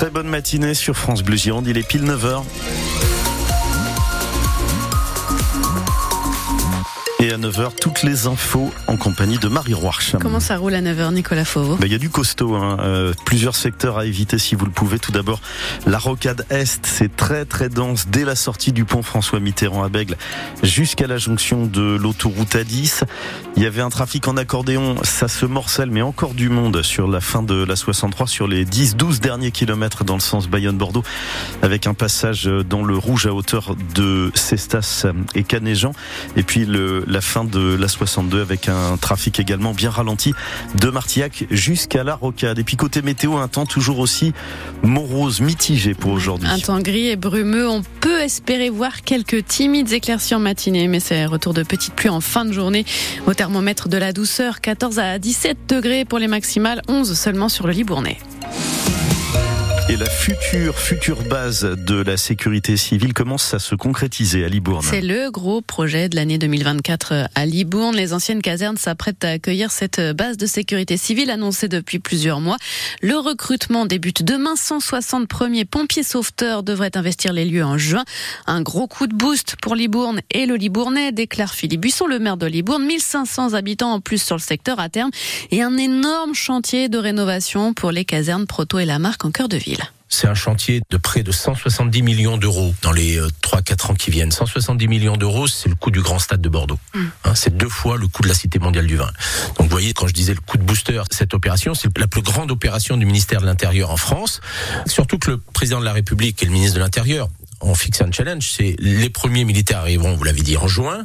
Très bonne matinée sur France Bleu Gironde, il est pile 9h. Et à 9h, toutes les infos en compagnie de Marie Roarch. Comment ça roule à 9h, Nicolas Fauveau? Bah, Il y a du costaud, hein. euh, plusieurs secteurs à éviter si vous le pouvez. Tout d'abord, la rocade Est, c'est très très dense dès la sortie du pont François Mitterrand à Bègle jusqu'à la jonction de l'autoroute A10. Il y avait un trafic en accordéon, ça se morcelle, mais encore du monde sur la fin de la 63, sur les 10-12 derniers kilomètres dans le sens Bayonne-Bordeaux, avec un passage dans le rouge à hauteur de Cestas et Canéjean. Et puis le, la fin de la 62 avec un trafic également bien ralenti de Martillac jusqu'à la Rocade. Et puis côté météo, un temps toujours aussi morose, mitigé pour aujourd'hui. Un temps gris et brumeux. On peut espérer voir quelques timides éclaircies en matinée, mais c'est retour de petites pluies en fin de journée. Au thermomètre de la douceur, 14 à 17 degrés pour les maximales, 11 seulement sur le Libournais. Et la future, future base de la sécurité civile commence à se concrétiser à Libourne. C'est le gros projet de l'année 2024 à Libourne. Les anciennes casernes s'apprêtent à accueillir cette base de sécurité civile annoncée depuis plusieurs mois. Le recrutement débute demain. 160 premiers pompiers sauveteurs devraient investir les lieux en juin. Un gros coup de boost pour Libourne et le Libournais, déclare Philippe Buisson, le maire de Libourne. 1500 habitants en plus sur le secteur à terme et un énorme chantier de rénovation pour les casernes Proto et Lamarque en cœur de ville. C'est un chantier de près de 170 millions d'euros dans les 3-4 ans qui viennent. 170 millions d'euros, c'est le coût du grand stade de Bordeaux. Mm. Hein, c'est deux fois le coût de la Cité mondiale du vin. Donc vous voyez, quand je disais le coup de booster, cette opération, c'est la plus grande opération du ministère de l'Intérieur en France. Surtout que le président de la République et le ministre de l'Intérieur on fixe un challenge, c'est les premiers militaires arriveront, vous l'avez dit, en juin,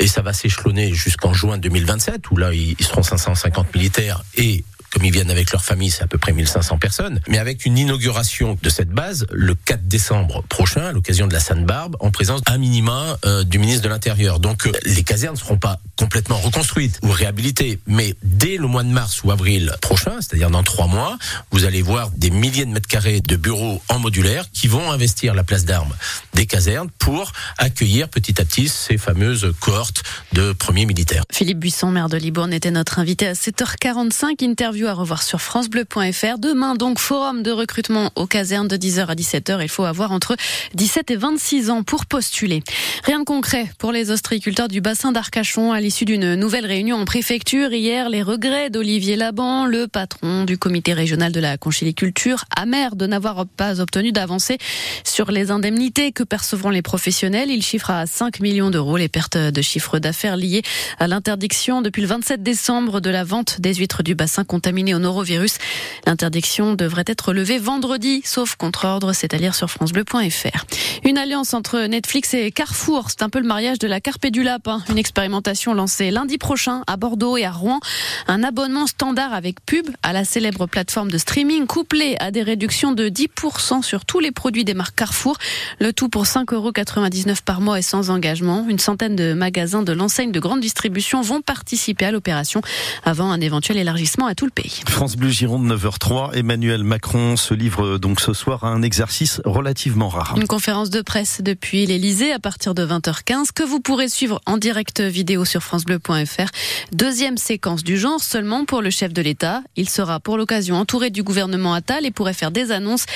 et ça va s'échelonner jusqu'en juin 2027, où là, ils seront 550 militaires et comme ils viennent avec leur famille, c'est à peu près 1500 personnes, mais avec une inauguration de cette base le 4 décembre prochain, à l'occasion de la Sainte-Barbe, en présence à minima euh, du ministre de l'Intérieur. Donc euh, les casernes ne seront pas complètement reconstruites ou réhabilitées, mais dès le mois de mars ou avril prochain, c'est-à-dire dans trois mois, vous allez voir des milliers de mètres carrés de bureaux en modulaire qui vont investir la place d'armes des casernes pour accueillir petit à petit ces fameuses cohortes de premiers militaires. Philippe Buisson, maire de Libourne, était notre invité à 7h45, interview à revoir sur francebleu.fr. Demain, donc, forum de recrutement aux casernes de 10h à 17h. Il faut avoir entre 17 et 26 ans pour postuler. Rien de concret pour les ostréiculteurs du bassin d'Arcachon l'issue d'une nouvelle réunion en préfecture. Hier, les regrets d'Olivier Laban, le patron du comité régional de la conchiliculture, amer de n'avoir pas obtenu d'avancée sur les indemnités que percevront les professionnels. Il chiffre à 5 millions d'euros les pertes de chiffre d'affaires liées à l'interdiction depuis le 27 décembre de la vente des huîtres du bassin contaminées au norovirus. L'interdiction devrait être levée vendredi, sauf contre ordre, c'est à dire sur francebleu.fr. Une alliance entre Netflix et Carrefour, c'est un peu le mariage de la carpe et du lapin. Une expérimentation lancée lundi prochain à Bordeaux et à Rouen. Un abonnement standard avec pub à la célèbre plateforme de streaming couplé à des réductions de 10% sur tous les produits des marques Carrefour. Le tout pour 5,99 euros par mois et sans engagement. Une centaine de magasins de l'enseigne de grande distribution vont participer à l'opération avant un éventuel élargissement à tout le pays. France Bleu Gironde 9h03. Emmanuel Macron se livre donc ce soir à un exercice relativement rare. Une conférence de presse depuis l'Elysée à partir de 20h15 que vous pourrez suivre en direct vidéo sur francebleu.fr. Deuxième séquence du genre seulement pour le chef de l'État. Il sera pour l'occasion entouré du gouvernement Attal et pourrait faire des annonces.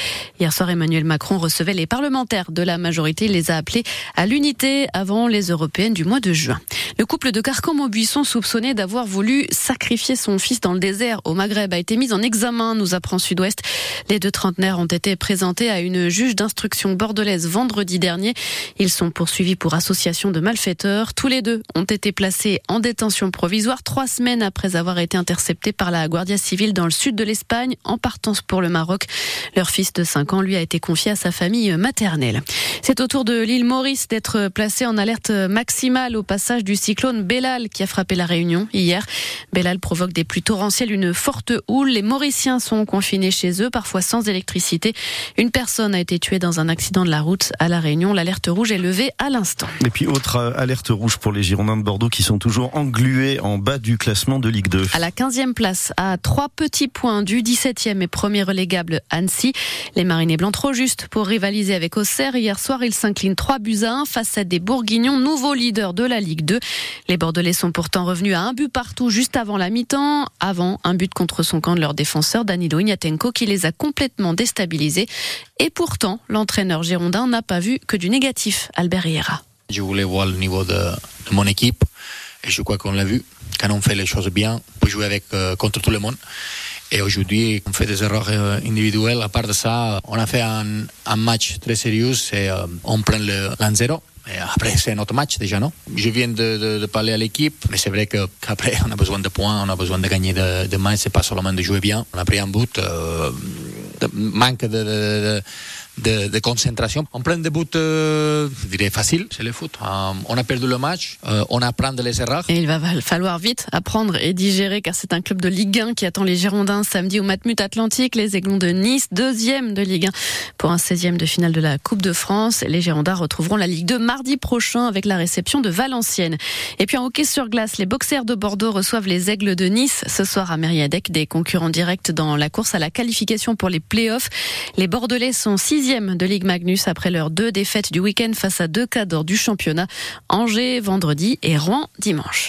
Hier soir, Emmanuel Macron recevait les parlementaires de la majorité. Il les a appelés à l'unité avant les européennes du mois de juin. Le couple de Carcans-Maubuisson soupçonné d'avoir voulu sacrifier son fils dans le désert au Maghreb a été mis en examen, nous apprend Sud-Ouest. Les deux trentenaires ont été présentés à une juge d'instruction bordelaise vendredi dernier. Ils sont poursuivis pour association de malfaiteurs. Tous les deux ont été placés en détention provisoire trois semaines après avoir été interceptés par la Guardia Civile dans le sud de l'Espagne en partance pour le Maroc. Leur fils de 5 ans lui a été confié à sa famille maternelle. C'est au tour de l'île Maurice d'être placé en alerte maximale au passage du cyclone Bellal qui a frappé la Réunion hier. Bellal provoque des pluies torrentielles, une forte houle. Les Mauriciens sont confinés chez eux, parfois sans électricité. Une personne a été tuée dans un accident de la route à La Réunion. L'alerte rouge est levée à l'instant. Et puis, autre euh, alerte rouge pour les Girondins de Bordeaux qui sont sont toujours englués en bas du classement de Ligue 2. À la 15e place, à trois petits points du 17e et premier relégable Annecy, les Marinés blancs trop justes pour rivaliser avec Auxerre. Hier soir, ils s'inclinent 3 buts à 1 face à des Bourguignons, nouveaux leaders de la Ligue 2. Les Bordelais sont pourtant revenus à un but partout juste avant la mi-temps, avant un but contre son camp de leur défenseur Danilo Ignatenko qui les a complètement déstabilisés. Et pourtant, l'entraîneur girondin n'a pas vu que du négatif, Albert Riera. Je voulais voir le niveau de, mon équipe et je crois qu'on l'a vu. Quand on fait les choses bien, on peut jouer avec, euh, contre tout le monde. Et aujourd'hui, on fait des erreurs euh, individuelles. À part de ça, on a fait un, match très sérieux et euh, on prend le l'an-zéro. Et après, c'est notre match déjà, non? Je viens de, parler à l'équipe, mais c'est vrai qu'après, on a besoin de points, on a besoin de gagner de, de matchs, c'est pas seulement de jouer bien. On a pris un but, manque de, de, de, de, concentration. Buts, euh, je dirais, faciles, c'est le foot. Euh, on a perdu le match, euh, on apprend de les erreurs. Il va falloir vite apprendre et digérer car c'est un club de Ligue 1 qui attend les Girondins samedi au Matmut Atlantique, les Aiglons de Nice, deuxième de Ligue 1 pour un 16e de finale de la Coupe de France. Les Girondins retrouveront la Ligue 2 mardi prochain avec la réception de Valenciennes. Et puis en hockey sur glace, les boxers de Bordeaux reçoivent les Aigles de Nice ce soir à Mériadec, des concurrents directs dans la course à la qualification pour les playoffs. Les Bordelais sont sixième de Ligue Magnus après leurs deux défaites du week-end face à deux cadres du championnat. Angers vendredi et Rouen dimanche.